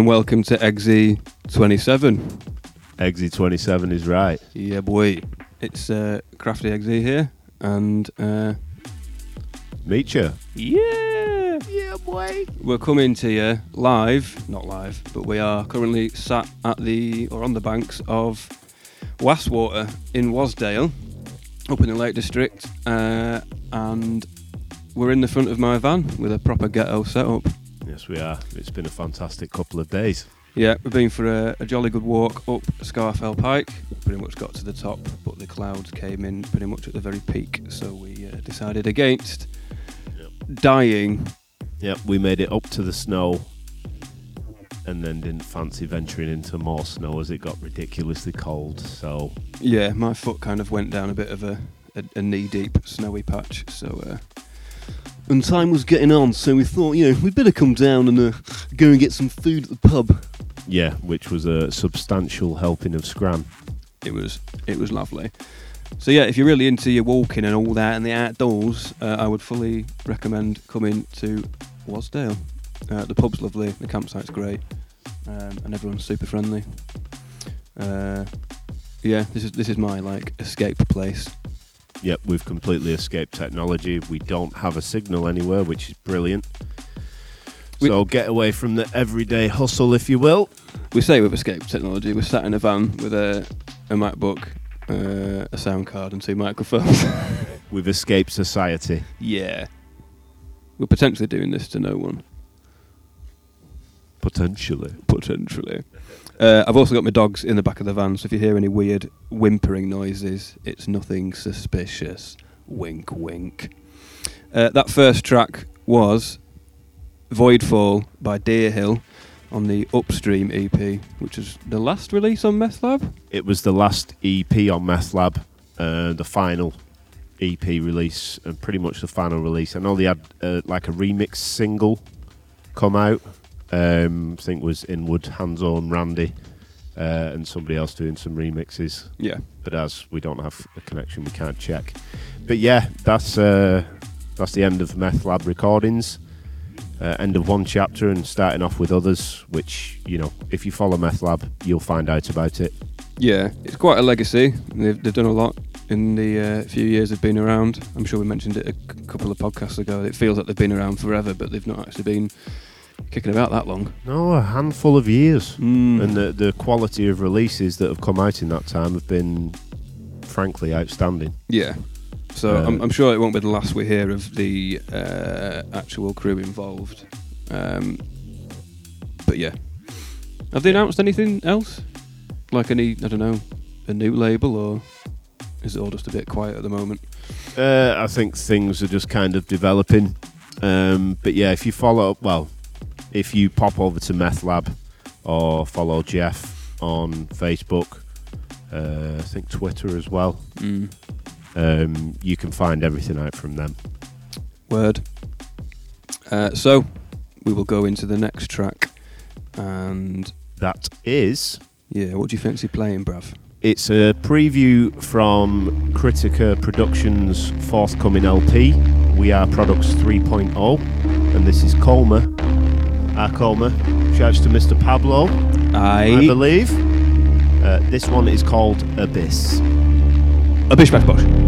And welcome to EXE 27. EXE 27 is right. Yeah, boy. It's uh, Krafty EXE here and uh, Meecha. yeah, Yeah, boy. we're coming to you live, not live, but we are currently sat at the or on the banks of Wastwater in Wasdale, up in the Lake District, uh, and we're in the front of my van with a proper ghetto setup. Yes, we are. It's been a fantastic couple of days. Yeah, we've been for a, a jolly good walk up Scafell Pike. Pretty much got to the top, but the clouds came in pretty much at the very peak, so we uh, decided against dying. Yep, we made it up to the snow and then didn't fancy venturing into more snow as it got ridiculously cold. So, Yeah, my foot kind of went down a bit of a, a, a knee-deep snowy patch. So, uh, and time was getting on, so we thought, you know, we'd better come down and uh, go and get some food at the pub. yeah, which was a substantial helping of scran. It was it was lovely. So yeah, if you're really into your walking and all that and the outdoors, uh, I would fully recommend coming to Wasdale. Uh, the pub's lovely, the campsite's great, um, and everyone's super friendly. Uh, yeah, this is this is my like escape place. Yep, we've completely escaped technology. We don't have a signal anywhere, which is brilliant. We- So get away from the everyday hustle, if you will. We say we've escaped technology. We're sat in a van with a, a MacBook, uh, a sound card, and two microphones. We've escaped society. yeah, we're potentially doing this to no one. Potentially. potentially. Uh, I've also got my dogs in the back of the van, so if you hear any weird whimpering noises, it's nothing suspicious. Wink, wink. Uh, that first track was Voidfall by Deerhill on the Upstream EP, which is the last release on Methlab. It was the last EP on Methlab, uh, the final EP release, and pretty much the final release. I know they had uh, like a remix single come out. Um, I think was Inward, Hands On, Randy, uh, and somebody else doing some remixes. Yeah, But as we don't have a connection, we can't check. But yeah, that's uh, that's the end of Methlab recordings. Uh, end of one chapter and starting off with others, which you know, if you follow Methlab, you'll find out about it. yeah, it's quite a legacy. They've, they've done a lot in the uh, few years they've been around. I'm sure we mentioned it a c- couple of podcasts ago. It feels like they've been around forever, but they've not actually been kicking about that long. No, a handful of years. Mm. And the, the quality of releases that have come out in that time have been, frankly, outstanding. Yeah. So Uh, I'm, I'm sure it won't be the last we hear of the uh, actual crew involved. Um, but yeah, have they announced anything else? Like any, I don't know, a new label, or is it all just a bit quiet at the moment? Uh, I think things are just kind of developing. Um, but yeah, if you follow, up, well, if you pop over to Methlab or follow Jeff on Facebook, uh, I think Twitter as well, Mm. um, you can find everything out from them. Word. Uh, so we will go into the next track, and That is, yeah, what do you fancy playing, Brav? it's a preview from KRYTIKA Productions' forthcoming LP. We are Products 3.0, and this is C0ma. Our C0ma. Shouts to Mr. Pablo. I I believe. Uh, this one is called Abyss. Abyss bash bosh.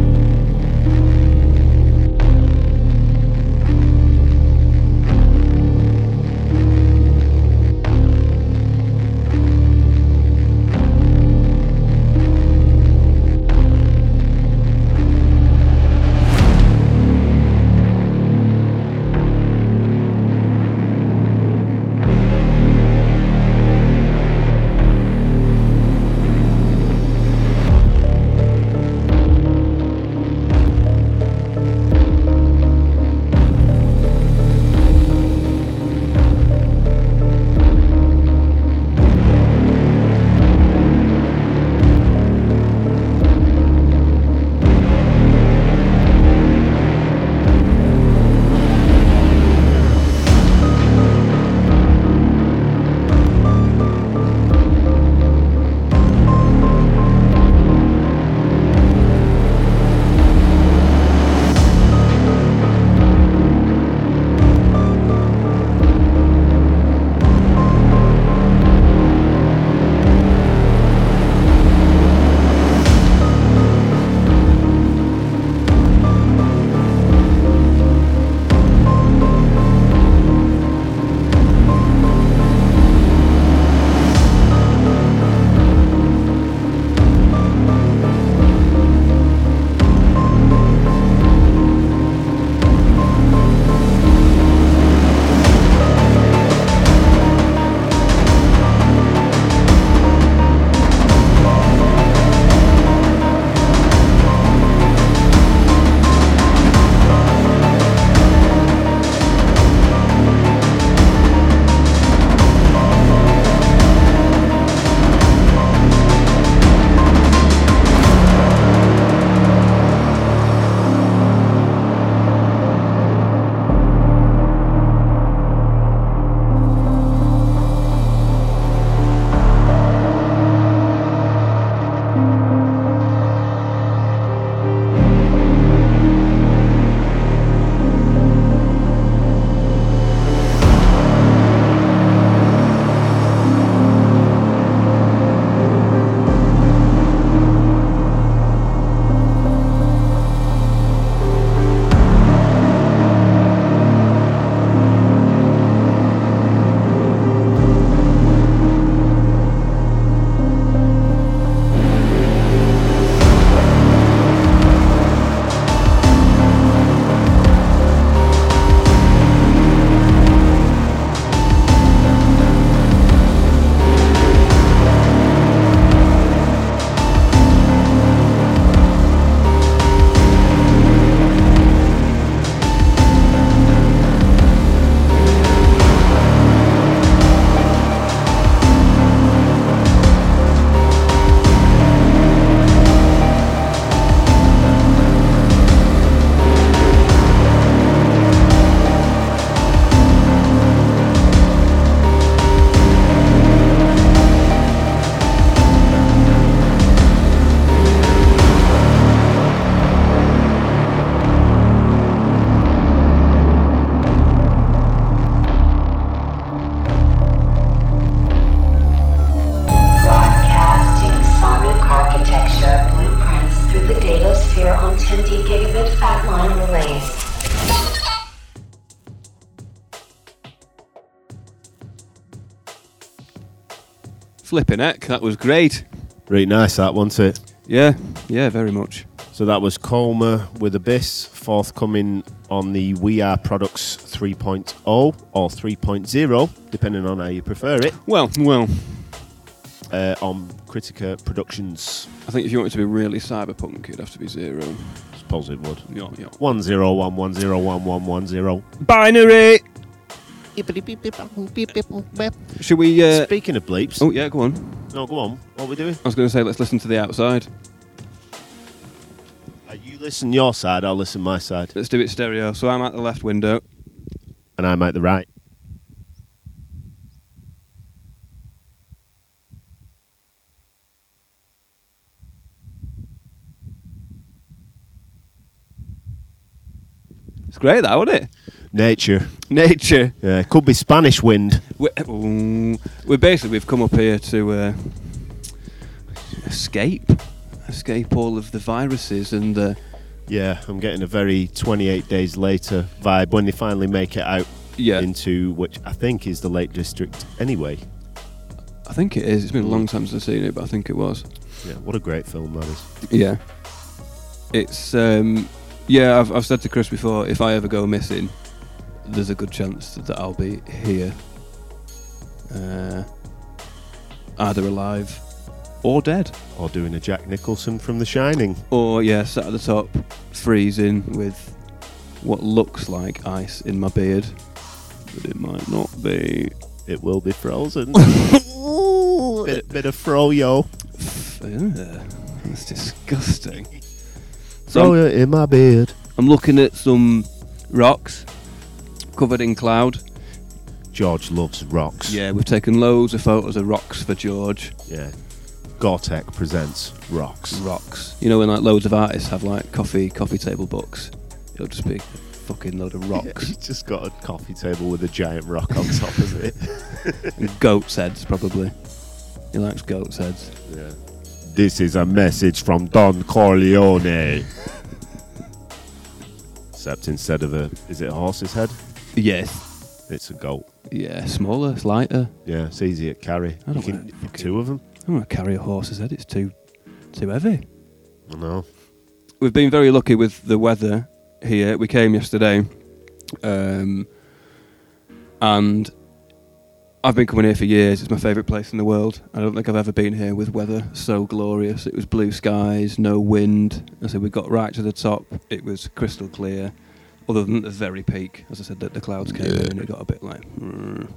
Flipping heck, that was great. Really nice that, wasn't it? Yeah, yeah, very much. So that was C0ma with Abyss, forthcoming on the We Are Products 3.0 or 3.0, depending on how you prefer it, Well, well, uh, on KRYTIKA Productions. I think if you want it to be really cyberpunk, it'd have to be zero. suppose it would. Yeah, yeah. One zero one one zero one one one zero. Binary. Should we? Uh, Speaking of bleeps, oh yeah, go on. no, go on. What are we doing? I was going to say let's listen to the outside. Uh, you listen your side, I'll listen my side, Let's do it stereo. So I'm at the left window. and I'm at the right. It's great, that, wasn't it? Nature. Nature. Yeah, it could be Spanish wind. We, ooh, we basically we've come up here to uh, escape, escape all of the viruses and uh, Yeah, I'm getting a very 28 days later vibe when they finally make it out yeah. into which I think is the Lake District anyway. I think it is. It's been a long time since I've seen it, but I think it was. Yeah, what a great film that is. Yeah. It's um yeah, I've I've said to Chris before, if I ever go missing, there's a good chance that I'll be here. Uh either alive or dead. Or doing a Jack Nicholson from The Shining. Or yeah, sat at the top, freezing with what looks like ice in my beard. But it might not be. It will be frozen. bit, bit of froyo. That's disgusting. So I'm- in my beard. I'm looking at some rocks covered in cloud. George loves rocks. Yeah, we've taken loads of photos of rocks for George. Yeah. Gore-Tex presents rocks. Rocks. You know when like loads of artists have like coffee coffee table books. It'll just be a fucking load of rocks. He's just got a coffee table with a giant rock on top of it. and goat's heads probably. He likes goat's heads. Yeah. This is a message from Don Corleone. Except instead of a, is it a horse's head? Yes. It's a goat. Yeah, smaller, it's lighter. Yeah, it's easier to carry. I don't can, wanna fucking- two of them. I don't want to carry a horse's head, it's too too heavy. I know. we've been very lucky with the weather here. We came yesterday, um, and I've been coming here for years. It's my favourite place in the world. I don't think I've ever been here with weather so glorious. It was blue skies, no wind. I said we got right to the top. It was crystal clear, other than the very peak. As I said, that the clouds came in and it got a bit like, mm,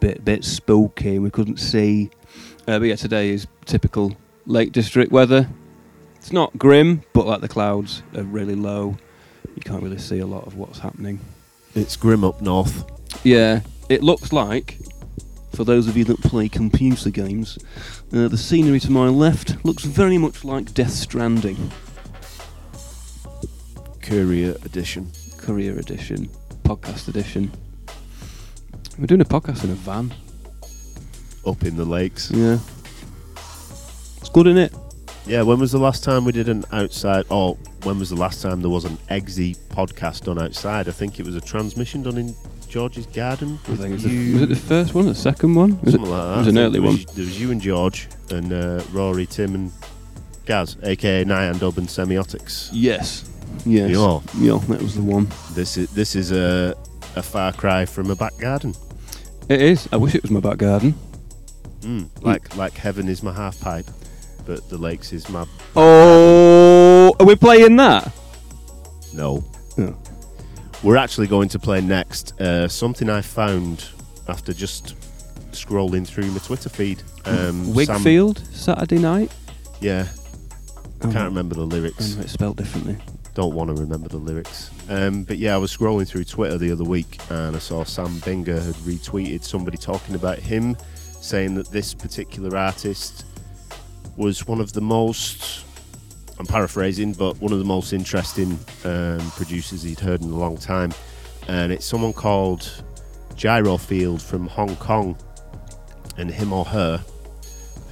bit bit spooky. We couldn't see. Uh, but yeah, today is typical Lake District weather. It's not grim, but like the clouds are really low. You can't really see a lot of what's happening. It's grim up north. Yeah, it looks like, for those of you that play computer games, uh, the scenery to my left looks very much like Death Stranding, Courier edition. Career Edition, Podcast Edition. We're doing a podcast in a van. Up in the lakes. Yeah. It's good, isn't it? Yeah, when was the last time we did an outside, or when was the last time there was an EXE podcast done outside? I think it was a transmission done in George's garden. I think it was, the, was it the first one, the second one? Was it, like that. it was an early one. There was you and George and uh, Rory, Tim, and Gaz, aka Nyan Dub and Semiotics. Yes. Yes. Yeah. Yeah, that was the one. This is this is a a far cry from a back garden. It is. I wish it was my back garden. Mm, like like heaven is my half pipe, but the lakes is my Oh, are we playing that? no. Oh. We're actually going to play next uh, something I found after just scrolling through my Twitter feed. Um, Sam- Wigfield, Saturday night. yeah, Oh, can't remember the lyrics. it's spelled differently. Don't want to remember the lyrics. Um, but yeah, I was scrolling through Twitter the other week and I saw Sam Binga had retweeted somebody talking about him, saying that this particular artist was one of the most. I'm paraphrasing, but one of the most interesting um, producers he'd heard in a long time, and it's someone called Gyrofield from Hong Kong, and him or her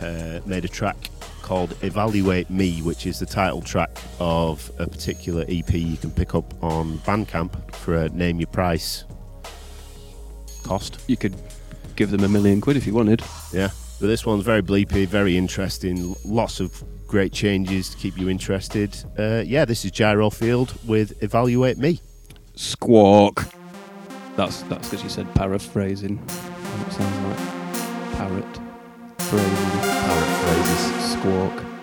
uh, made a track called Evaluate Me, which is the title track of a particular EP you can pick up on Bandcamp for a name your price cost. You could give them a million quid if you wanted. Yeah. But this one's very bleepy, very interesting. Lots of great changes to keep you interested. Uh, yeah, this is Gyrofield with Evaluate Me. Squawk. That's that's because you said paraphrasing. That sounds like parrot phrasing. Phrases.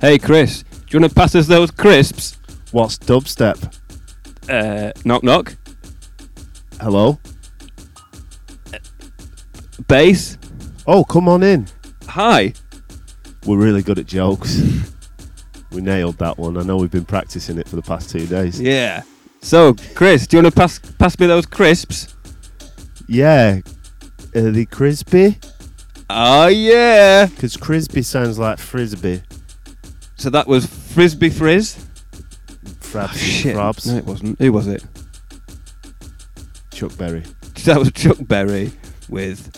Hey, Chris, do you want to pass us those crisps? What's dubstep? Uh, knock knock. Hello? Bass. Oh, come on in. Hi. We're really good at jokes. we nailed that one. I know we've been practicing it for the past two days. Yeah. So, Chris, do you want to pass pass me those crisps? Yeah. Are they crispy? Oh yeah. Because crispy sounds like frisbee. So that was frisbee frizz. Frabs and Shit. frabs. No, it wasn't. Who was it? Chuck Berry. That was Chuck Berry with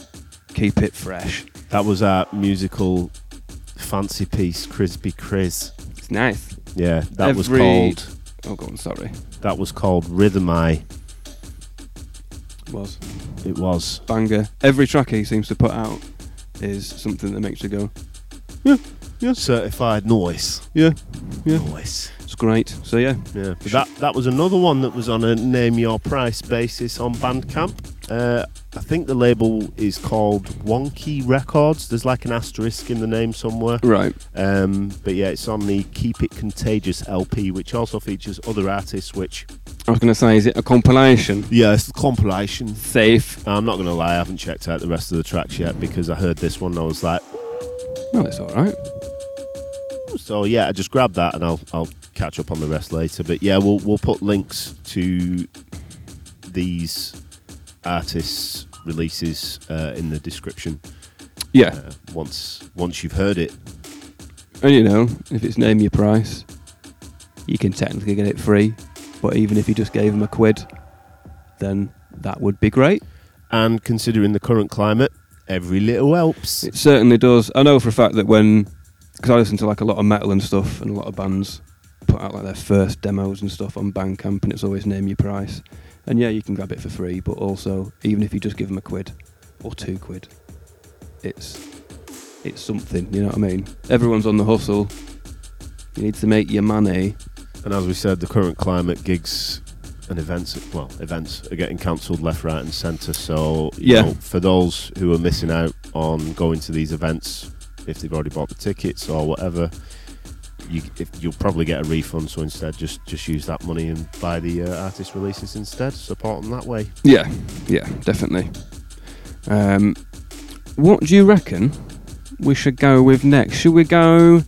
"Keep It Fresh." That was our musical fancy piece, Chrizpy Chriz. It's nice. Yeah, that was called Oh, go on. Sorry. that was called Rhythm Eye. It was It was. banger. Every track he seems to put out is something that makes you go, Certified noise. yeah, yeah. Noise. It's great. So yeah, Yeah. But that that was another one that was on a name your price basis on Bandcamp. Uh, I think the label is called Wonkay Records. There's like an asterisk in the name somewhere. right. Um, but yeah, it's on the Keep It Contagious LP, which also features other artists. Which I was going to say, is it a compilation? yeah, it's a compilation. Safe. I'm not gonna lie, I haven't checked out the rest of the tracks yet because I heard this one and I was like, No, it's all right. So yeah, I just grabbed that and I'll I'll catch up on the rest later. But yeah, we'll we'll put links to these artists' releases uh, in the description Yeah, uh, once once you've heard it. and you know, if it's name your price, you can technically get it free. But even if you just gave them a quid, then that would be great. And considering the current climate, every little helps. It certainly does. I know for a fact that when, because I listen to like a lot of metal and stuff, and a lot of bands put out like their first demos and stuff on Bandcamp, and it's always name your price. And yeah, you can grab it for free, but also even if you just give them a quid or two quid, it's it's something. You know what I mean? Everyone's on the hustle. You need to make your money. And as we said, the current climate gigs and events, well, events are getting cancelled left, right, and centre. So, you Yeah. know, for those who are missing out on going to these events, if they've already bought the tickets or whatever, you, if, you'll probably get a refund. So instead, just just use that money and buy the uh, artist releases instead. Support them that way. Yeah, yeah, definitely. Um, what do you reckon we should go with next? Should we go?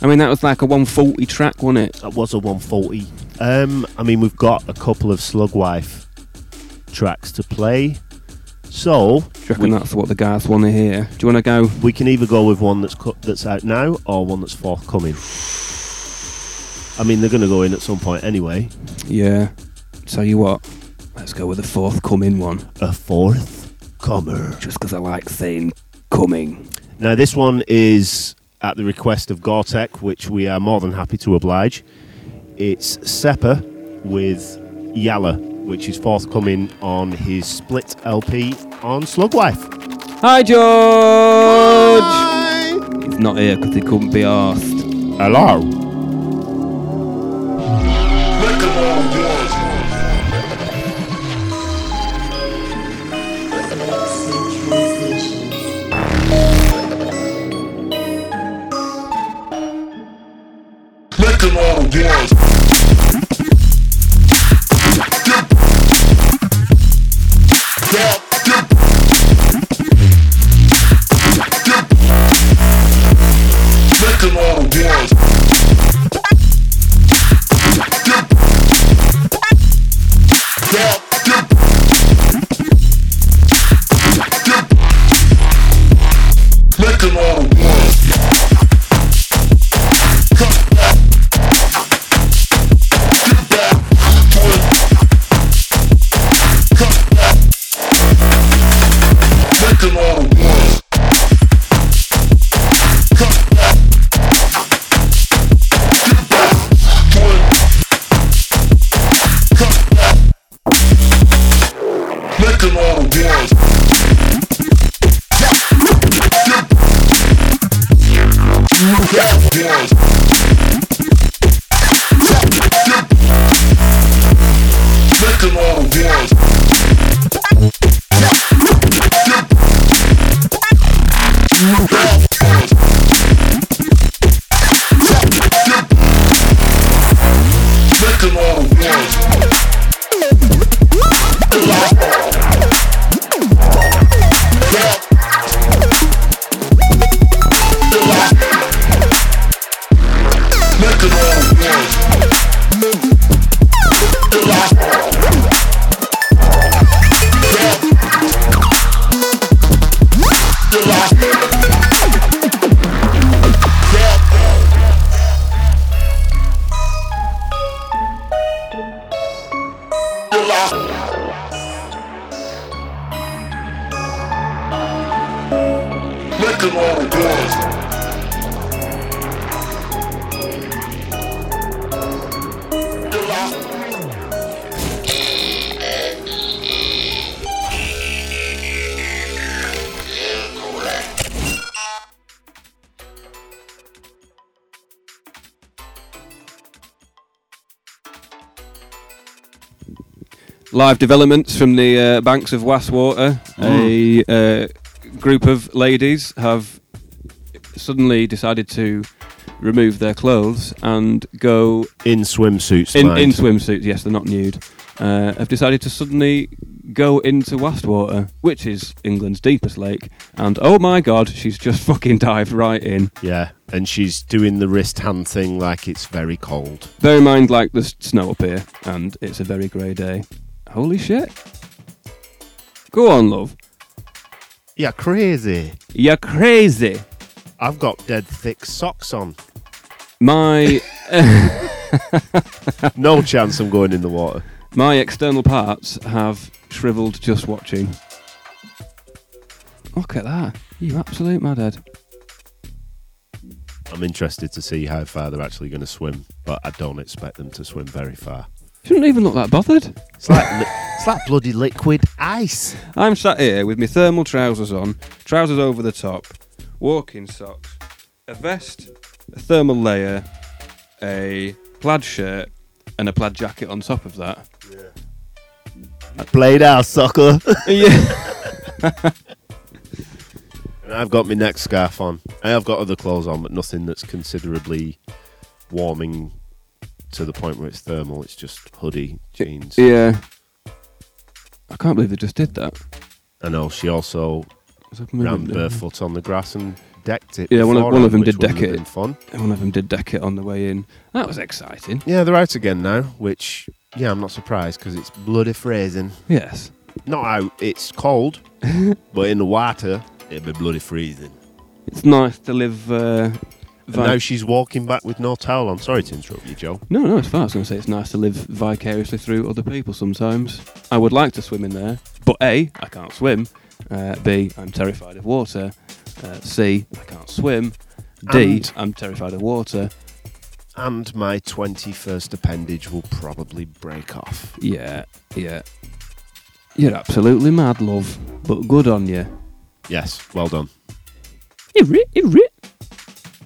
I mean, that was like a 140 track, wasn't it? That was a 140. Um, I mean, we've got a couple of Slug Wife tracks to play, so Do you reckon we, that's what the guys want to hear? Do you want to go? we can either go with one that's co- that's out now or one that's forthcoming. I mean, they're going to go in at some point anyway. Yeah. Tell you what, let's go with a forthcoming one. A fourth comer. Just because I like saying coming. Now, this one is at the request of Gore-Tech, which we are more than happy to oblige. It's Seppa with Yella, which is forthcoming on his split LP on Slug Wife. Hi, George! Hi. He's not here because he couldn't be asked. Hello. Ones. Live developments from the uh, banks of Wastwater. A uh, group of ladies have suddenly decided to remove their clothes and go In swimsuits. in, in swimsuits. Yes, they're not nude. Uh, have decided to suddenly go into Wastwater, which is England's deepest lake. And oh my god, she's just fucking dived right in. Yeah, and she's doing the wrist hand thing like it's very cold. Bear in mind, like there's snow up here, and it's a very grey day. Holy shit! Go on, love. You're crazy. You're crazy. I've got dead thick socks on. My No chance I'm going in the water. my external parts have shriveled just watching. Look at that! You absolute madhead. I'm interested to see how far they're actually going to swim, but I don't expect them to swim very far. Shouldn't even look that bothered. It's like li- it's like bloody liquid ice. I'm sat here with my thermal trousers on, trousers over the top, walking socks, a vest, a thermal layer, a plaid shirt, and a plaid jacket on top of that. Yeah. I played out, sucker. yeah. And I've got my neck scarf on. I have got other clothes on, but nothing that's considerably warming to the point where it's thermal. It's just hoodie, jeans. Yeah. I can't believe they just did that. I know she also What's up with ran barefoot on the grass and decked it. Yeah, one of- one of them did deck it. Fun. One of them did deck it on the way in. That was exciting. Yeah, they're out again now, which yeah, I'm not surprised because it's bloody freezing. Yes. Not out, it's cold, but in the water it'd be bloody freezing. It's nice to live. Uh, vi- now she's walking back with no towel on. Sorry to interrupt you, Joe. no, no, it's fine. I was going to say it's nice to live vicariously through other people sometimes. I would like to swim in there, but A, I can't swim. Uh, B, I'm terrified of water. Uh, C, I can't swim. D, And- am terrified of water. And my 21st appendage will probably break off. Yeah, yeah. You're absolutely mad, love, but good on you. Yes, well done.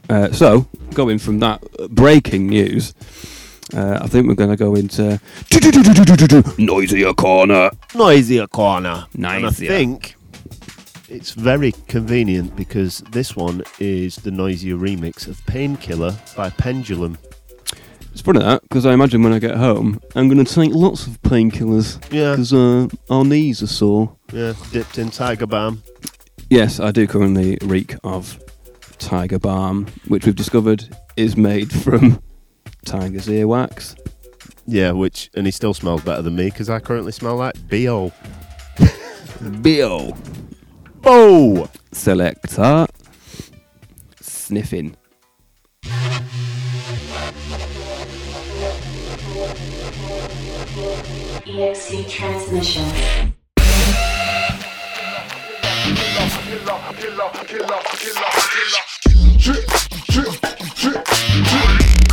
Uh, so, going from that uh, breaking news, uh, I think we're going to go into Noisia corner. Noisia corner. And I think it's very convenient because this one is the Noisia remix of Painkiller by Pendulum. It's funny that because I imagine when I get home, I'm going to take lots of painkillers Yeah, because uh, our knees are sore. yeah, dipped in Tiger Balm. Yes, I do currently reek of tiger balm, which we've discovered is made from tiger's earwax. Yeah, which and he still smells better than me because I currently smell like bo. Bill Bo. selector sniffing. EXE transmission.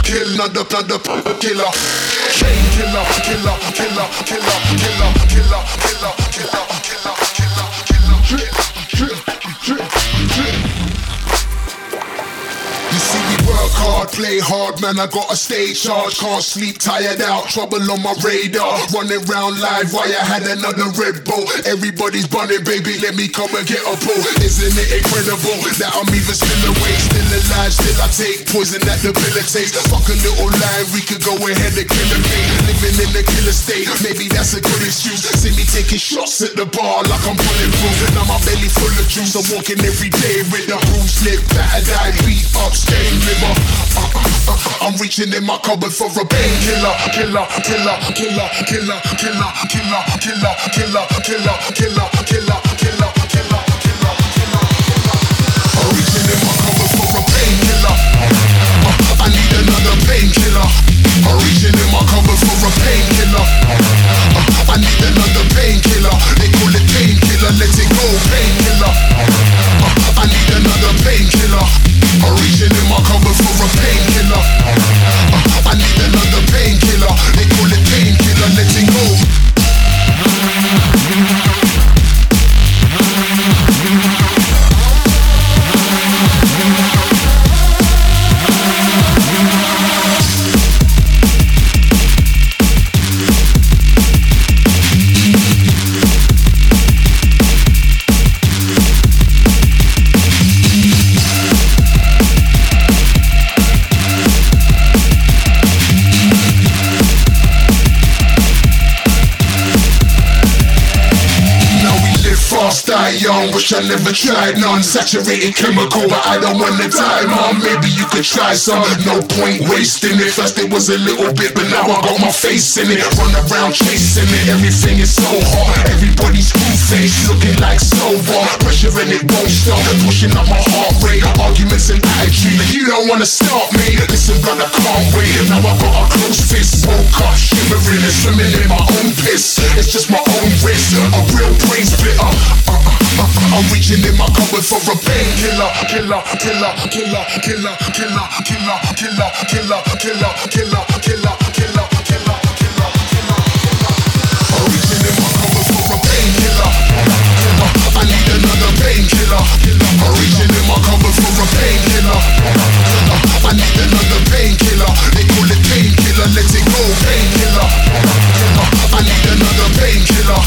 Kill another, another killer. Chain killer, killer, killer, killer, killer, killer, killer, killer, killer, killer, killer. Drip, drip, drip, hard, play hard, man. I gotta stay charge, can't sleep, tired out, trouble on my radar. Running round live, why I had another Red Bull. Everybody's bunning, baby, let me come and get a pull. Isn't it incredible that I'm even still awake, still alive, still I take poison that debilitates. Fuck a little line, we could go ahead and kill a thing. Living in the killer state, maybe that's a good excuse. See me taking shots at the bar like I'm pulling bulletproof. Now my belly full of juice, I'm walking every day with a bruise lip, battered beat up, stained liver. Uh, uh, uh, uh, I'm reaching in my cupboard for a painkiller, killer, killer, killer, killer, killer, killer, killer, killer, killer, killer, killer, killer, killer, killer, killer. I'm reaching in my cupboard for a painkiller. Uh, I need another painkiller. I'm reaching in my cupboard for a painkiller. Uh, I need another painkiller. They call it painkiller. Let it go, painkiller. Uh, I need another painkiller. Reaching in my cupboard for a painkiller. Uh, I need I never tried none. Saturated chemical, but I don't wanna die, mom. Maybe you could try some. No point wasting it. First it was a little bit, but now I got my face in it. Run around chasing it. Everything is so hot. Everybody's cool face, looking like silver. Pressure and it won't stop. Pushing up my heart rate. Arguments and attitude. You don't wanna stop me. Listen, brother, can't wait. Now I got a close fist. Woke up, shivering and swimming in my own piss. It's just my own risk. A real brain splitter. Uh, uh, uh, uh, I'm reaching in my cupboard for a painkiller. Killer, killer, killer, killer, killer, killer, killer, killer, killer, killer, killer, killer, killer, killer, killer. I'm reaching in my cupboard for a painkiller. Killer, killer, I need another painkiller. I'm reaching in my cupboard for a painkiller. Killer, killer, I need another painkiller. They call it painkiller. Let it go, painkiller. Killer, I need another painkiller.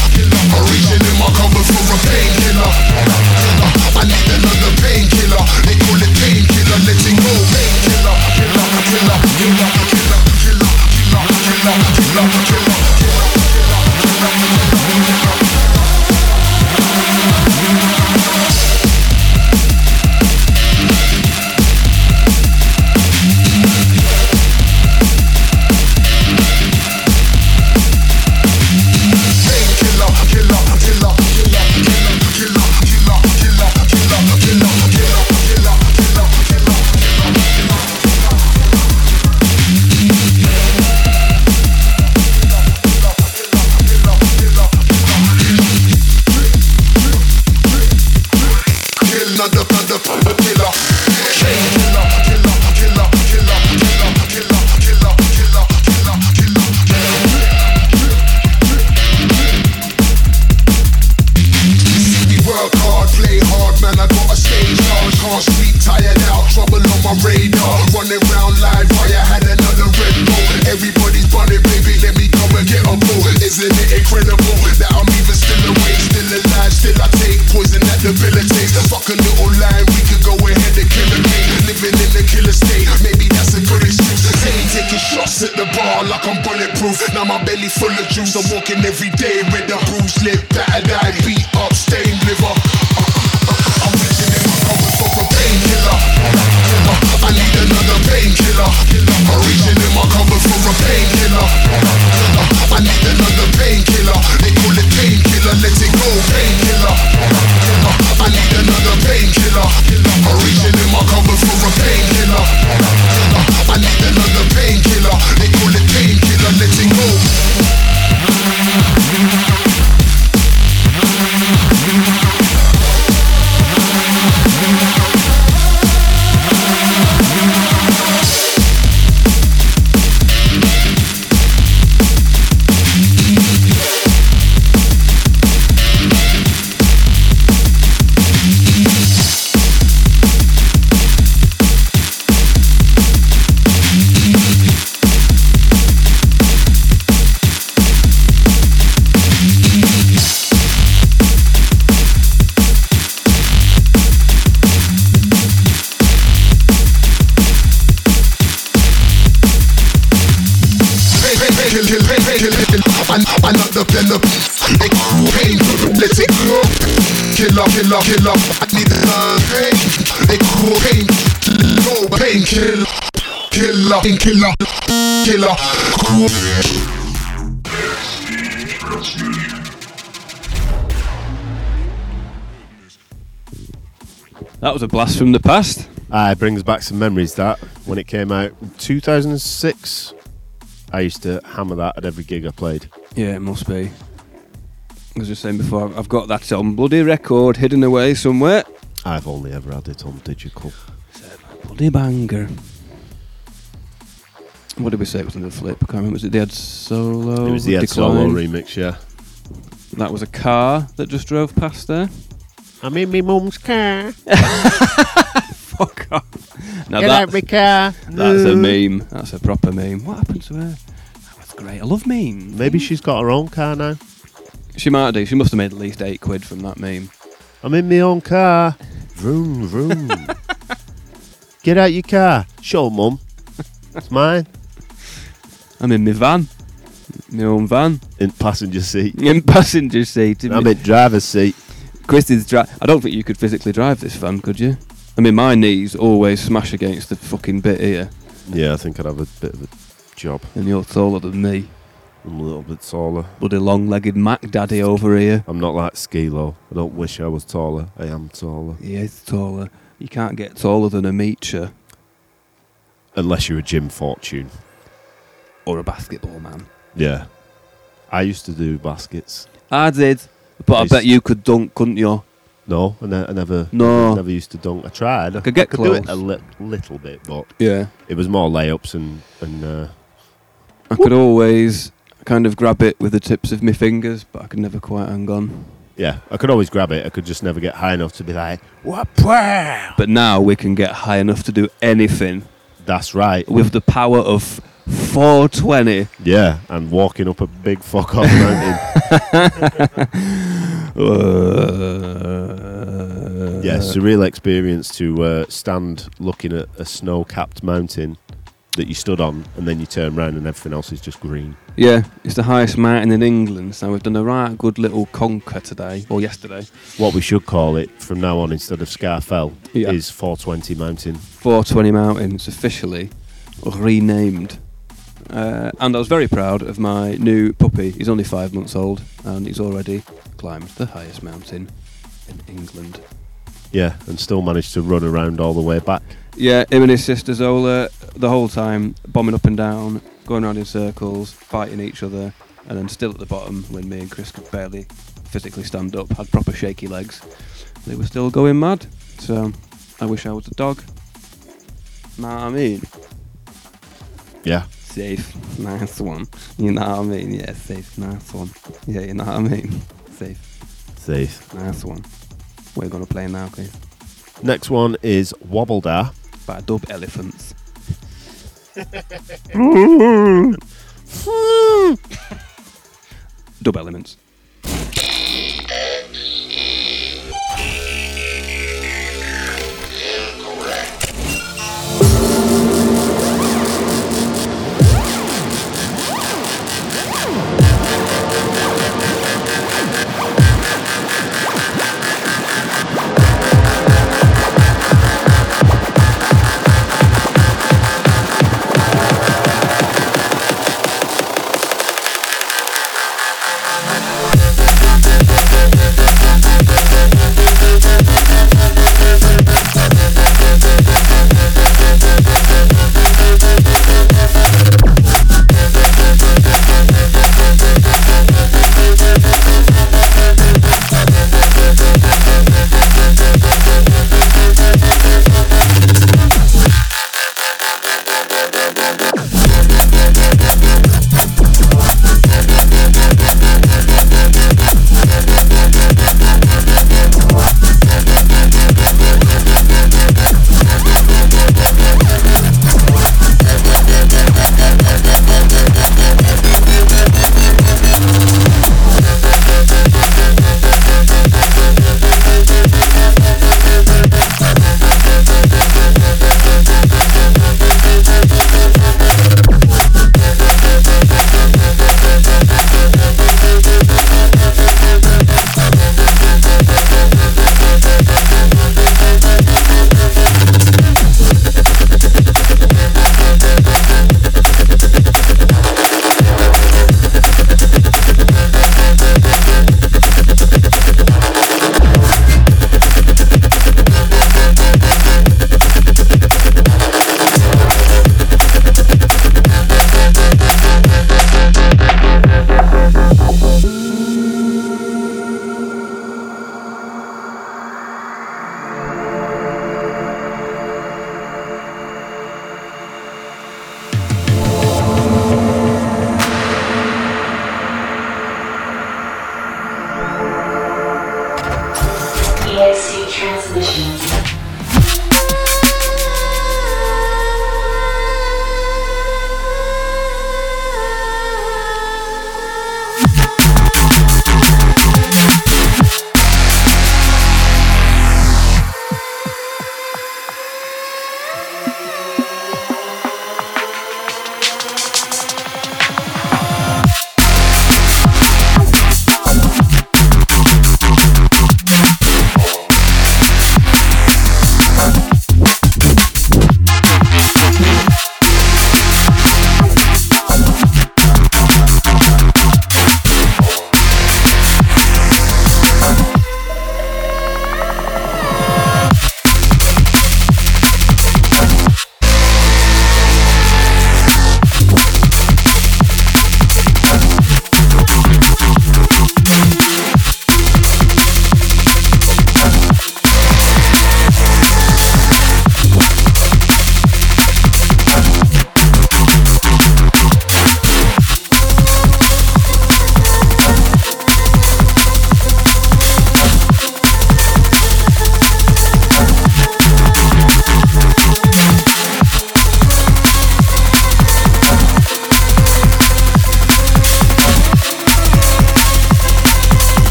Was a blast from the past. Ah, it brings back some memories. That when it came out, in 2006. I used to hammer that at every gig I played. Yeah, it must be. As I was just saying before, I've got that on bloody record hidden away somewhere. I've only ever had it on digital. Bloody banger. What did we say it was the flip? I can't remember. Was it the Ed Solo? it was the Ed Decline? Solo remix, yeah. That was a car that just drove past there. I'm in my mum's car. Fuck off. Now that, my car. that's a mm. meme. That's a proper meme. What happened to her? That was great. I love memes. Maybe she's got her own car now. She might do. She must have made at least eight quid from that meme. I'm in my own car. Vroom, vroom. Get out your car. Show mum. It's mine. I'm in my van. My own van. In passenger seat. In passenger seat. I'm in driver's seat. Chris is dri- I don't think you could physically drive this van, could you? I mean, my knees always smash against the fucking bit here, Yeah, I think I'd have a bit of a job. and you're taller than me. I'm a little bit taller. Bloody long-legged Mac Daddy over here. I'm not like Skilo. I don't wish I was taller. I am taller. He is taller. You can't get taller than a Meecha Unless you're a Jim Fortune. or a basketball man. Yeah. I used to do baskets. I did, but I bet you could dunk, couldn't you? No, I, ne- I never No. never used to dunk. I tried. I Could get do it a li- little bit, but Yeah. it was more layups and and uh, I could always kind of grab it with the tips of my fingers, but I could never quite hang on. yeah, I could always grab it. I could just never get high enough to be like, what? But now we can get high enough to do anything That's right. with the power of 420. Yeah, and walking up a big fuck off mountain. Uh, yeah, surreal experience to uh, stand looking at a snow-capped mountain that you stood on, and then you turn around and everything else is just green. Yeah, it's the highest mountain in England, so we've done a right good little conquer today, or yesterday. What we should call it from now on instead of Scafell Yeah. is 420 Mountain. 420 Mountains officially renamed. Uh, and I was very proud of my new puppy. He's only five months old, and he's already climbed the highest mountain in England. Yeah, and still managed to run around all the way back. Yeah, him and his sister Zola, the whole time, bombing up and down, going around in circles, fighting each other, and then still at the bottom when me and Chris could barely physically stand up, had proper shaky legs. They were still going mad. So I wish I was a dog. What I mean? Yeah. Safe, nice one. You know what I mean? Yeah, safe, nice one. Yeah, you know what I mean? Safe, Safe. nice one. We're gonna play now, Chris. Next one is Wobbledah. By Dub Elephants. Dub Elements.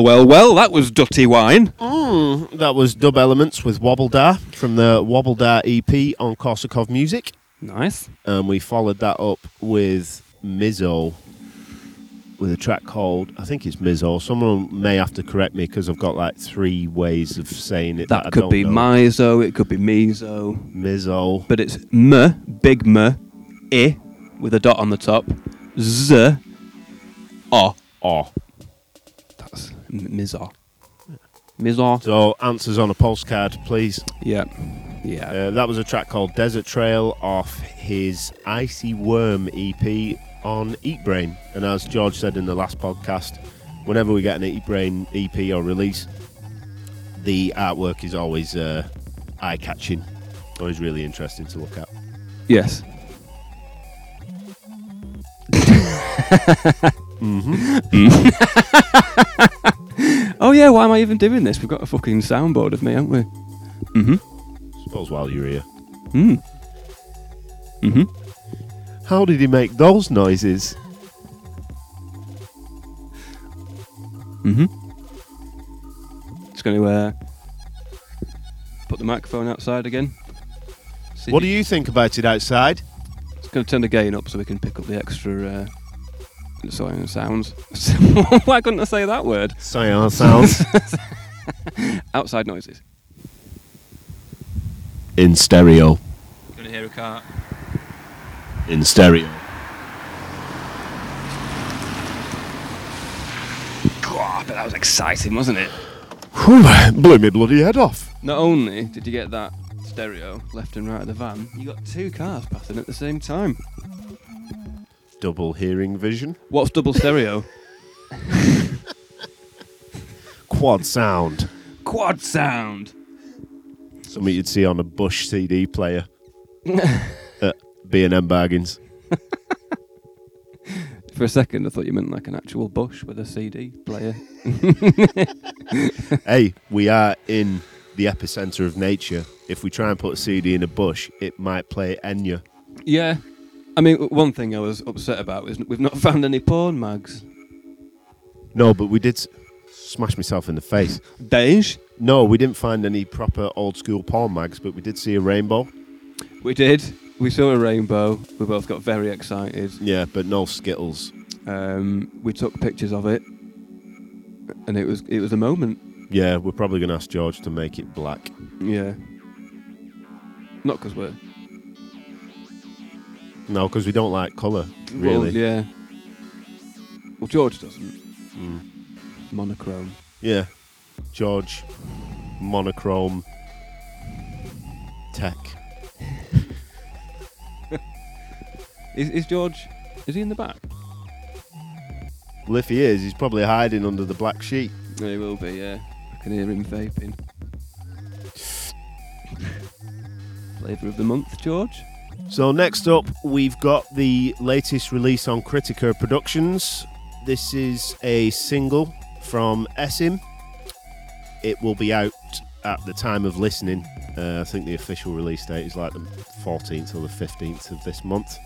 Well, well, well, that was Dutty Wine. Mm, that was Dub Elements with Wobbledah from the Wobbledah EP on Korsakov Music. Nice. And we followed that up with Mizzo with a track called, I think it's Mizzo. Someone may have to correct me because I've got like three ways of saying it. That, That could don't be know. Mizo, it could be Mizo, Mizzo. but it's M, big M, I, with a dot on the top, Z, O. Oh. That's M- Mizo. Mizo. So answers on a postcard, please. Yeah. Yeah. Uh, that was a track called Desert Trail off his Icy Worm EP on Eatbrain. And as George said in the last podcast, whenever we get an Eatbrain EP or release, the artwork is always uh, eye catching, always really interesting to look at. Yes. mm-hmm. oh yeah, why am I even doing this? We've got a fucking soundboard of me, haven't we? Mm-hmm. suppose while you're here. Mm. Mm-hmm. How did he make those noises? Mm-hmm. Just going to uh, put the microphone outside again. See What do you think about it outside? Just going to turn the gain up so we can pick up the extra uh, sorry, sounds. why couldn't I say that word? Cyan sounds Outside noises. in stereo. Going to hear a car. In stereo. God, but that was exciting, wasn't it? Whew, blew me bloody head off. Not only did you get that stereo left and right of the van, you got two cars passing at the same time. Double hearing vision. What's double stereo? Quad sound. Quad sound. Something you'd see on a Bush CD player at B&M Bargains. For a second, I thought you meant like an actual bush with a CD player. hey, we are in the epicenter of nature. If we try and put a CD in a bush, it might play Enya. Yeah. I mean, one thing I was upset about is we've not found any porn mags. No, but we did s- smash myself in the face. Beige? No, we didn't find any proper old school porn mags, but we did see a rainbow. We did. We saw a rainbow. We both got very excited. Yeah, but no Skittles. Um, we took pictures of it, and it was it was a moment. Yeah, we're probably going to ask George to make it black. Yeah. Not because we're No, because we don't like colour, well, really. yeah. Well, George doesn't. Mm. Monochrome. Yeah. George, monochrome, tech. Is, is George? Is he in the back? Well, if he is, he's probably hiding under the black sheet. Yeah, he will be. Yeah, I can hear him vaping. Flavour of the month, George. So next up, we've got the latest release on KRYTIKA Productions. This is a single from ESYM. It will be out at the time of listening. Uh, I think the official release date is like the 14th or the 15th of this month.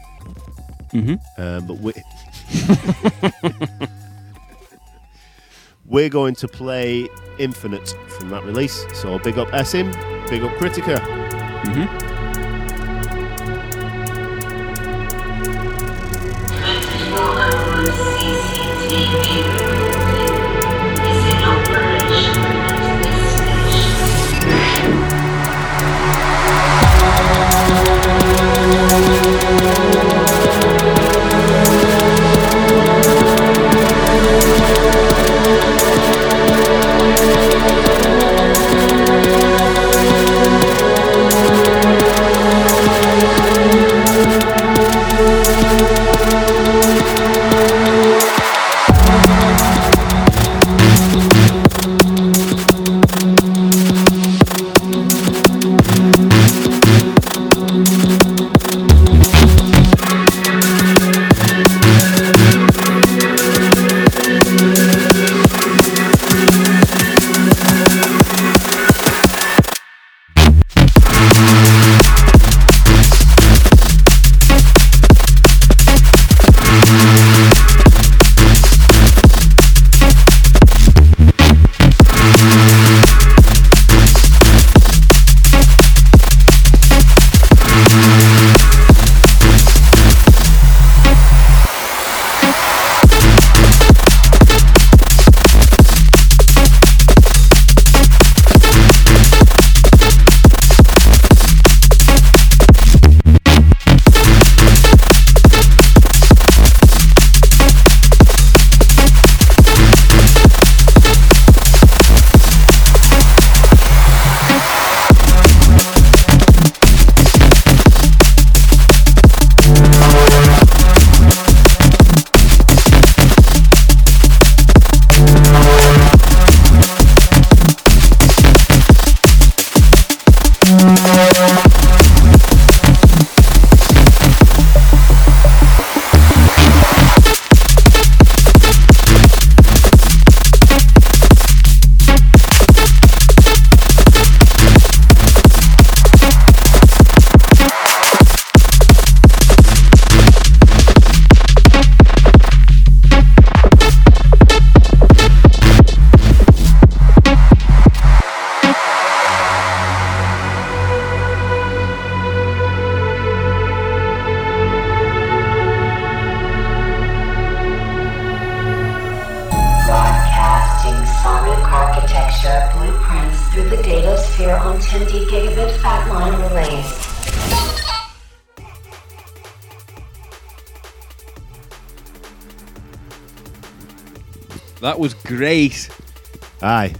Mm-hmm. Um, but we we're going to play Infinite from that release. So big up ESYM, big up KRYTIKA. Mm-hmm.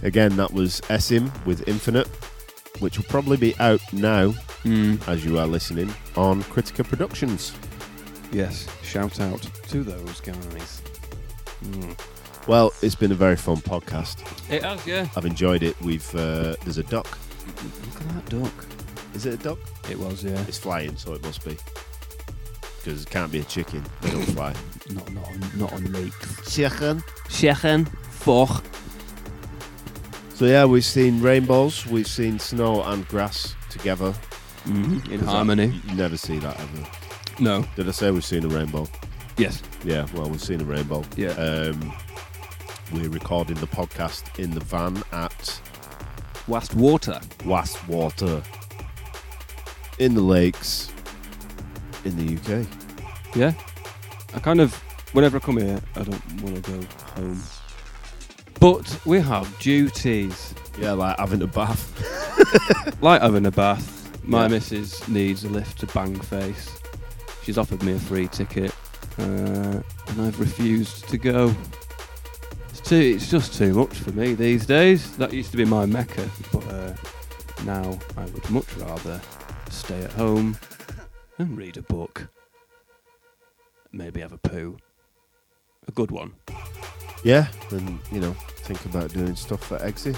Again, that was ESYM with Infinite, which will probably be out now Mm. as you are listening on KRYTIKA Productions. Yes, shout out to those guys. Mm. Well, it's been a very fun podcast. It has, yeah. I've enjoyed it. We've uh, there's a duck. Look at that duck. Is it a duck? It was, yeah. It's flying, so it must be. Because it can't be a chicken. They don't fly. Not not on, not on lakes. Chicken. Chicken. Fuck. So yeah, we've seen rainbows. We've seen snow and grass together. Mm, in harmony. that- you never see that ever. No. Did I say we've seen a rainbow? Yes. Yeah, well, we've seen a rainbow. Yeah. Um, we're recording the podcast in the van at West Water. Wastwater in the lakes in the UK. Yeah. I kind of, whenever I come here, I don't want to go home. But we have duties. Yeah, like having a bath. Like having a bath. My Yeah. missus needs a lift to Bangface. She's offered me a free ticket, uh, and I've refused to go. It's too. It's just too much for me these days. That used to be my mecca, but uh, now I would much rather stay at home and read a book. Maybe have a poo. A good one. Yeah, and you know, think about doing stuff for Eggsy.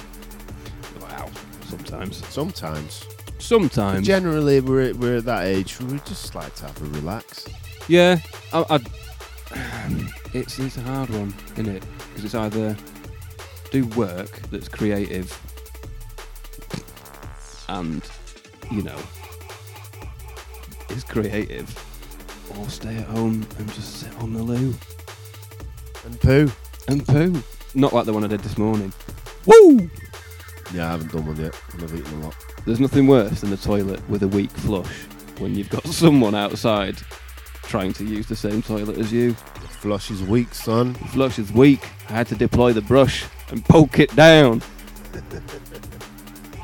Wow. Sometimes. Sometimes. Sometimes. Generally, we're we're at that age. We just like to have a relax. Yeah, I, I, it's it's a hard one, isn't it? Because it's either do work that's creative and you know is creative, or stay at home and just sit on the loo And poo. and poo. Not like the one I did this morning. Woo! Yeah, I haven't done one yet. and I've eaten a lot. There's nothing worse than the toilet with a weak flush when you've got someone outside trying to use the same toilet as you. The flush is weak, son. Flush is weak. I had to deploy the brush and poke it down.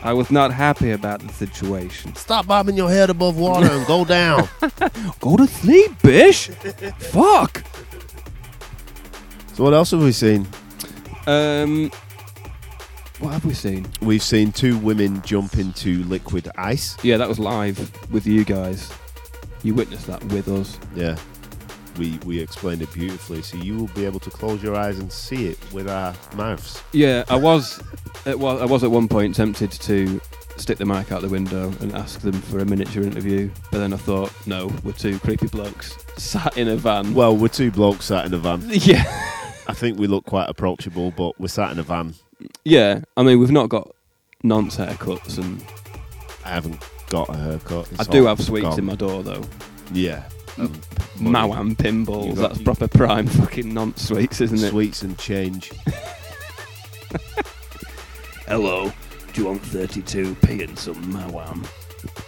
I was not happy about the situation. Stop bobbing your head above water and go down. Go to sleep, bish. Fuck. So what else have we seen? Um, what have we seen? We've seen two women jump into liquid ice. Yeah, that was live with you guys. You witnessed that with us. Yeah. We we explained it beautifully, so you will be able to close your eyes and see it with our mouths. Yeah, I was. It was. I was at one point tempted to stick the mic out the window and ask them for a miniature interview, but then I thought, no, we're two creepy blokes sat in a van. Well, we're two blokes sat in a van. yeah. I think we look quite approachable, but we're sat in a van. Yeah, I mean we've not got nonce haircuts, and I haven't got a haircut. I do have sweets gone. in my door though. Yeah. Um, Maoam You pinballs, got- that's proper prime fucking nonce sweets, isn't it? Sweets and change. Hello, do you want 32p and some Maoam?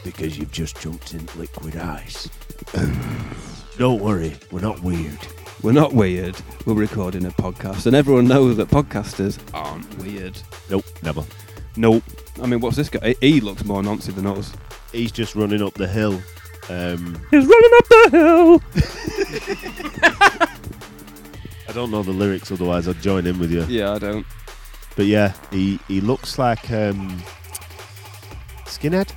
because you've just jumped in liquid ice. Don't worry, we're not weird. We're not weird. We're recording a podcast, and everyone knows that podcasters aren't weird. Nope, never. Nope. I mean, what's this guy? He looks more noncy than us. He's just running up the hill. Um, He's running up the hill. I don't know the lyrics, otherwise I'd join in with you. Yeah, I don't. But yeah, he, he looks like um, Skinhead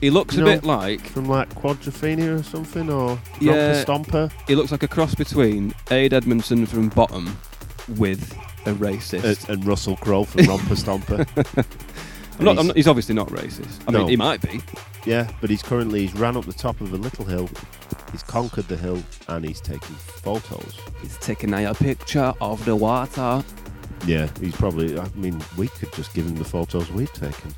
He looks You a know- bit like from like Quadrophenia or something, or Yeah. Stomper. he looks like a cross between Ade Edmondson from Bottom with a racist. And, and Russell Crowe from Romper Stomper. I'm not, I'm he's- not, he's obviously not racist. I No. mean, he might be. Yeah, but he's currently he's ran up the top of a little hill. He's conquered the hill and he's taking photos. He's taking a picture of the water. Yeah, he's probably. I mean, we could just give him the photos we've taken.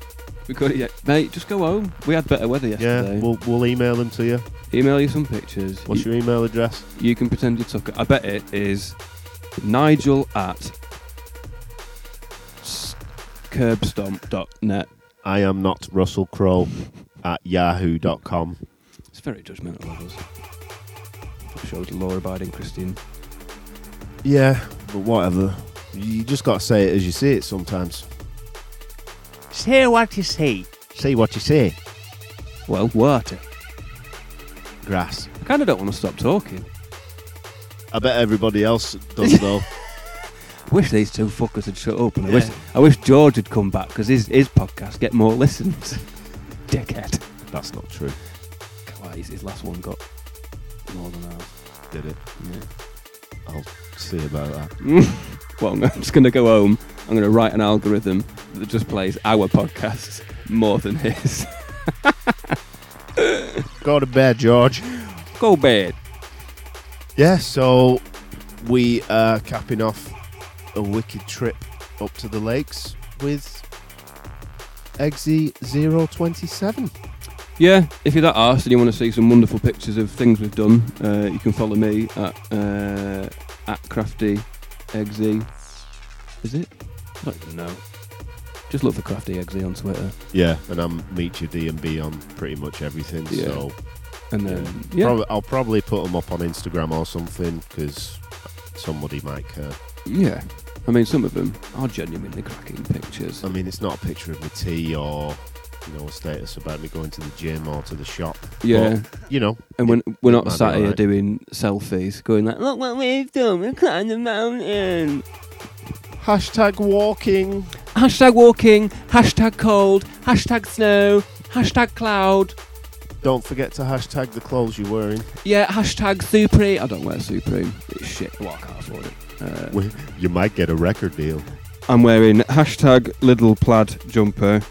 We could, yeah, mate. Just go home. We had better weather yesterday. Yeah, we'll we'll email them to you. Email you some pictures. What's you, your email address? you can pretend you took it. I bet it is Nigel at curbstomp.net. I am not Russell Crowe at yahoo.com. It's very judgmental of us. I'm sure it's law-abiding Christine. Yeah, but whatever. You just got to say it as you see it sometimes. Say what you see. say. See what you say. Well, water. Grass. I kind of don't want to stop talking. I bet everybody else does though. wish these two fuckers had shut up, and I wish I wish George had come back because his his podcast get more listens. Dickhead. That's not true. His, his last one got more than ours. Did it? Yeah. I'll see about that. well, I'm just going to go home. I'm going to write an algorithm that just plays our podcasts more than his. Go to bed, George. Go bed. Yeah, so we are capping off a wicked trip up to the lakes with EXE 027. Yeah, if you're that arsed and you want to see some wonderful pictures of things we've done, uh, you can follow me at uh, at Krafty EXE. Is it? I don't know. Just look for Krafty EXE on Twitter, Yeah, and I'm Meecha D&B on pretty much everything, Yeah. so and then yeah. Prob- I'll probably put them up on Instagram or something because somebody might care. yeah. I mean, some of them are genuinely cracking pictures. I mean, it's not a picture of my tea or you know a status about me going to the gym or to the shop. Yeah, But, you know, and when we're not sat here alright. doing selfies, going like, "Look what we've done! we've climbed the mountain." hashtag walking. Hashtag walking. Hashtag cold. Hashtag snow. Hashtag cloud. Don't forget to hashtag the clothes you're wearing. Yeah, hashtag Supreme. I don't wear Supreme. It's shit. Well, I can't afford it. Uh, Well, You might get a record deal. I'm wearing hashtag little plaid jumper.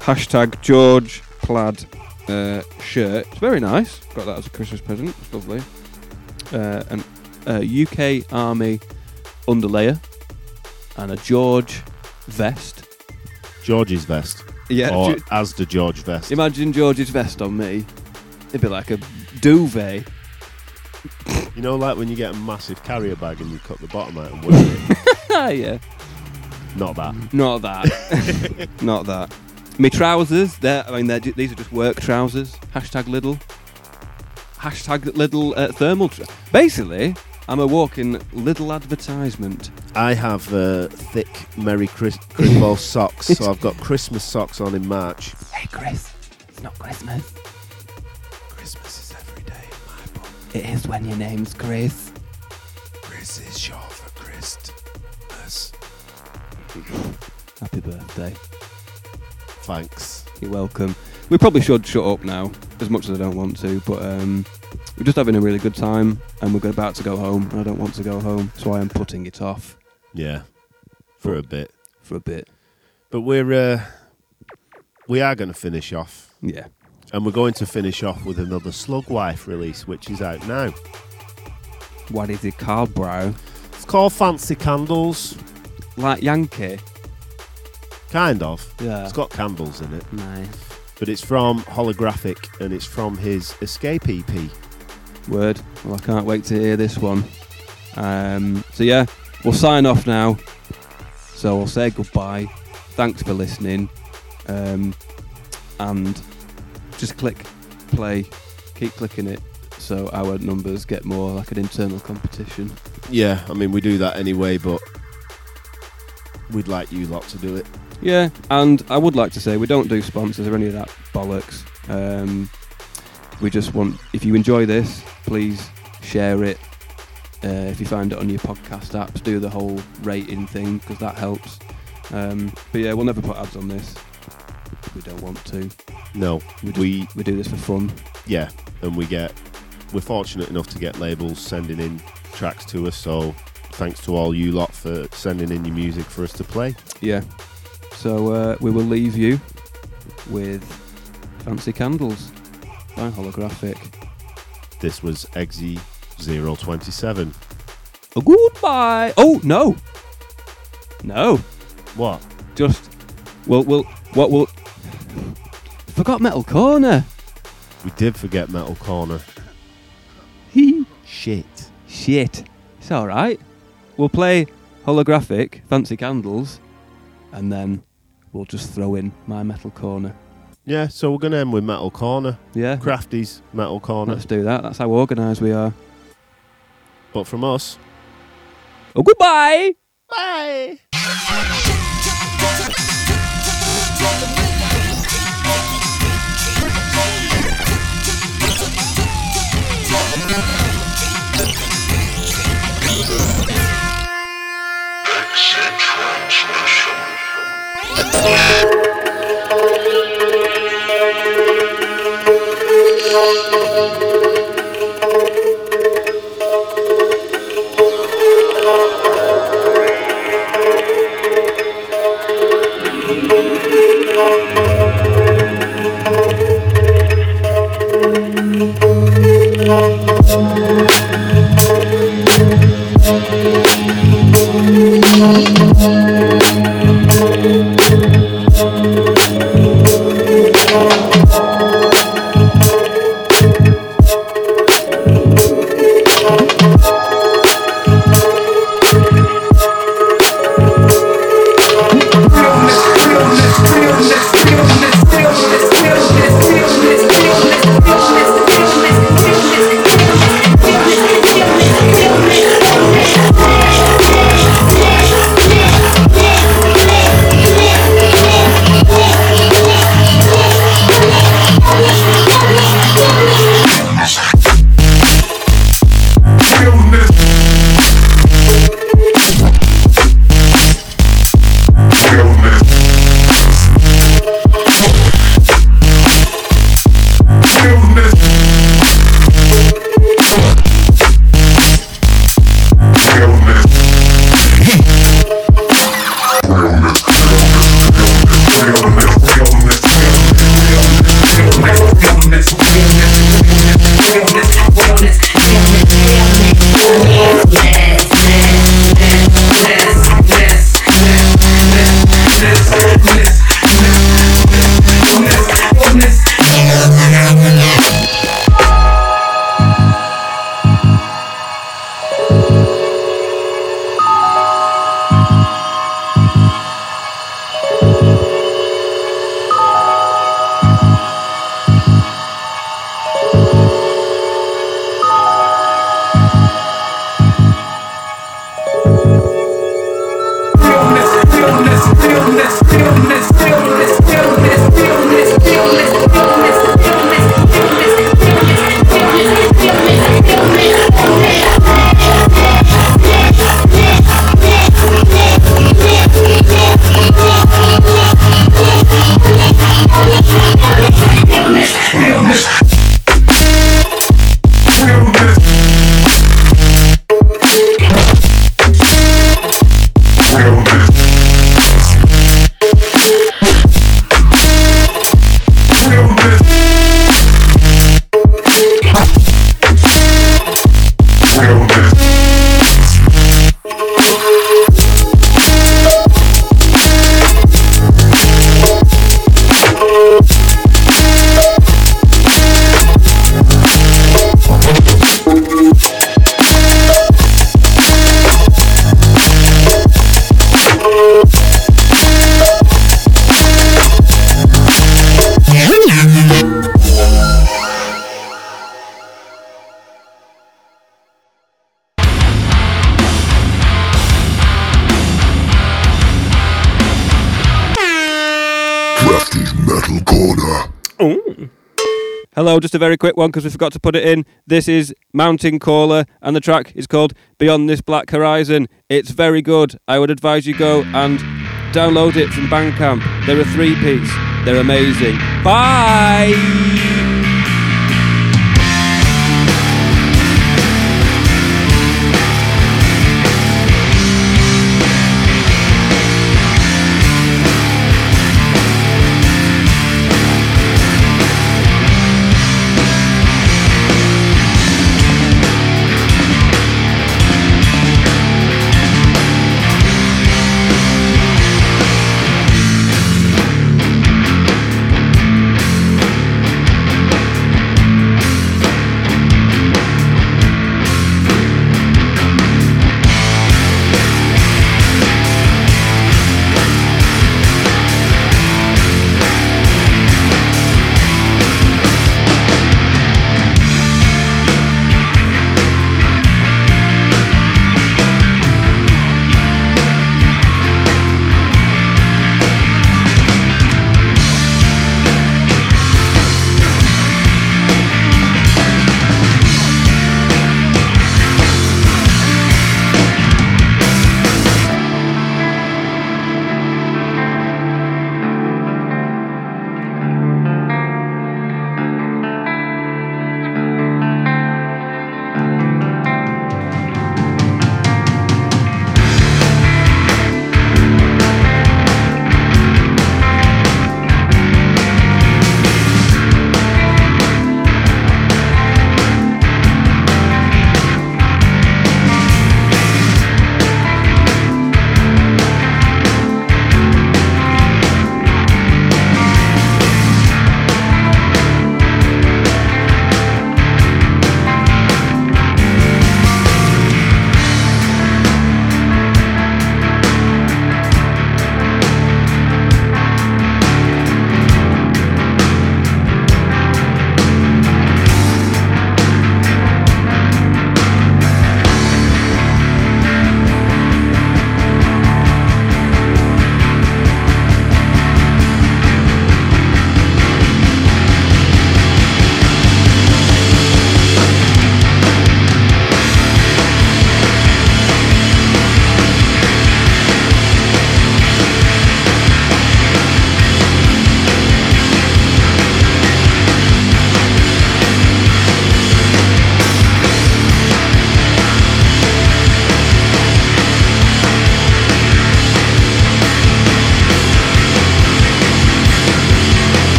Hashtag George plaid uh, shirt. It's very nice. Got that as a Christmas present. It's lovely. Uh, and uh, UK Army underlayer. And a George vest. George's vest. Yeah. or Ge- as the George vest. imagine George's vest on me. It'd be like a duvet. You know, like when you get a massive carrier bag and you cut the bottom out and wear it. Ah, yeah. Not that. Not that. Not that. Me trousers, they're, I mean, they're, these are just work trousers. Hashtag Lidl. Hashtag Lidl uh, thermal. Tr- Basically, I'm a walking Lidl advertisement. I have uh, thick Merry Chris- Christmas socks, so I've got Christmas socks on in March. Hey, Chris. It's not Christmas. Christmas is every day in my book. It is when your name's Chris. Chris is short for Christmas. Happy birthday. Thanks. You're welcome. We probably should shut up now, as much as I don't want to, but um, we're just having a really good time, and we're about to go home, and I don't want to go home, so I am putting it off Yeah, for a bit. for a bit. But we're uh, we are going to finish off, Yeah. and we're going to finish off with another Slug Wife release, which is out now. What is it called, bro? It's called Fancy Candles, Like Yankee. Kind of. Yeah. It's got candles in it, Nice. but it's from Holographic, and it's from his Escape EP. Word. Well, I can't wait to hear this one. Um, so yeah, we'll sign off now. So we'll say goodbye. Thanks for listening. Um, and just click play. Keep clicking it so our numbers get more like an internal competition. Yeah, I mean we do that anyway, but we'd like you lot to do it. Yeah, and I would like to say we don't do sponsors or any of that bollocks. Um, we just want, if you enjoy this, please share it. Uh, if you find it on your podcast apps, do the whole rating thing because that helps. Um, but yeah, we'll never put ads on this. We don't want to. No, We just, we we do this for fun. yeah, and we get we're fortunate enough to get labels sending in tracks to us. So thanks to all you lot for sending in your music for us to play. Yeah. So uh, we will leave you with Fancy Candles by Holographic. This was EXE 027. Oh, goodbye. Oh no, no. What? Just well, well, what will? Forgot Metal Corner. We did forget Metal Corner. He shit. Shit. It's all right. We'll play holographic fancy candles, and then we'll just throw in my metal corner. Yeah, so we're going to end with Metal Corner. Yeah. Krafty's Metal Corner. Let's do that. That's how organised we are. But from us. Oh, goodbye! Bye! Exit transmission. Thank you. Hello, just a very quick one because we forgot to put it in. This is Mountain Caller, and the track is called Beyond This Black Horizon. It's very good. I would advise you go and download it from Bandcamp. They're a three piece, they're amazing. Bye!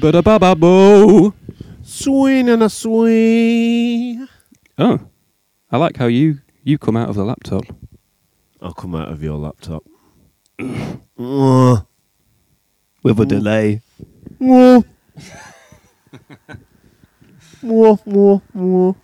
Bee ba da ba ba bo. Swing and a swing. Oh, I like how you you come out of the laptop. I'll come out of your laptop. With a delay. Mwah. Mwah, mwah, mwah.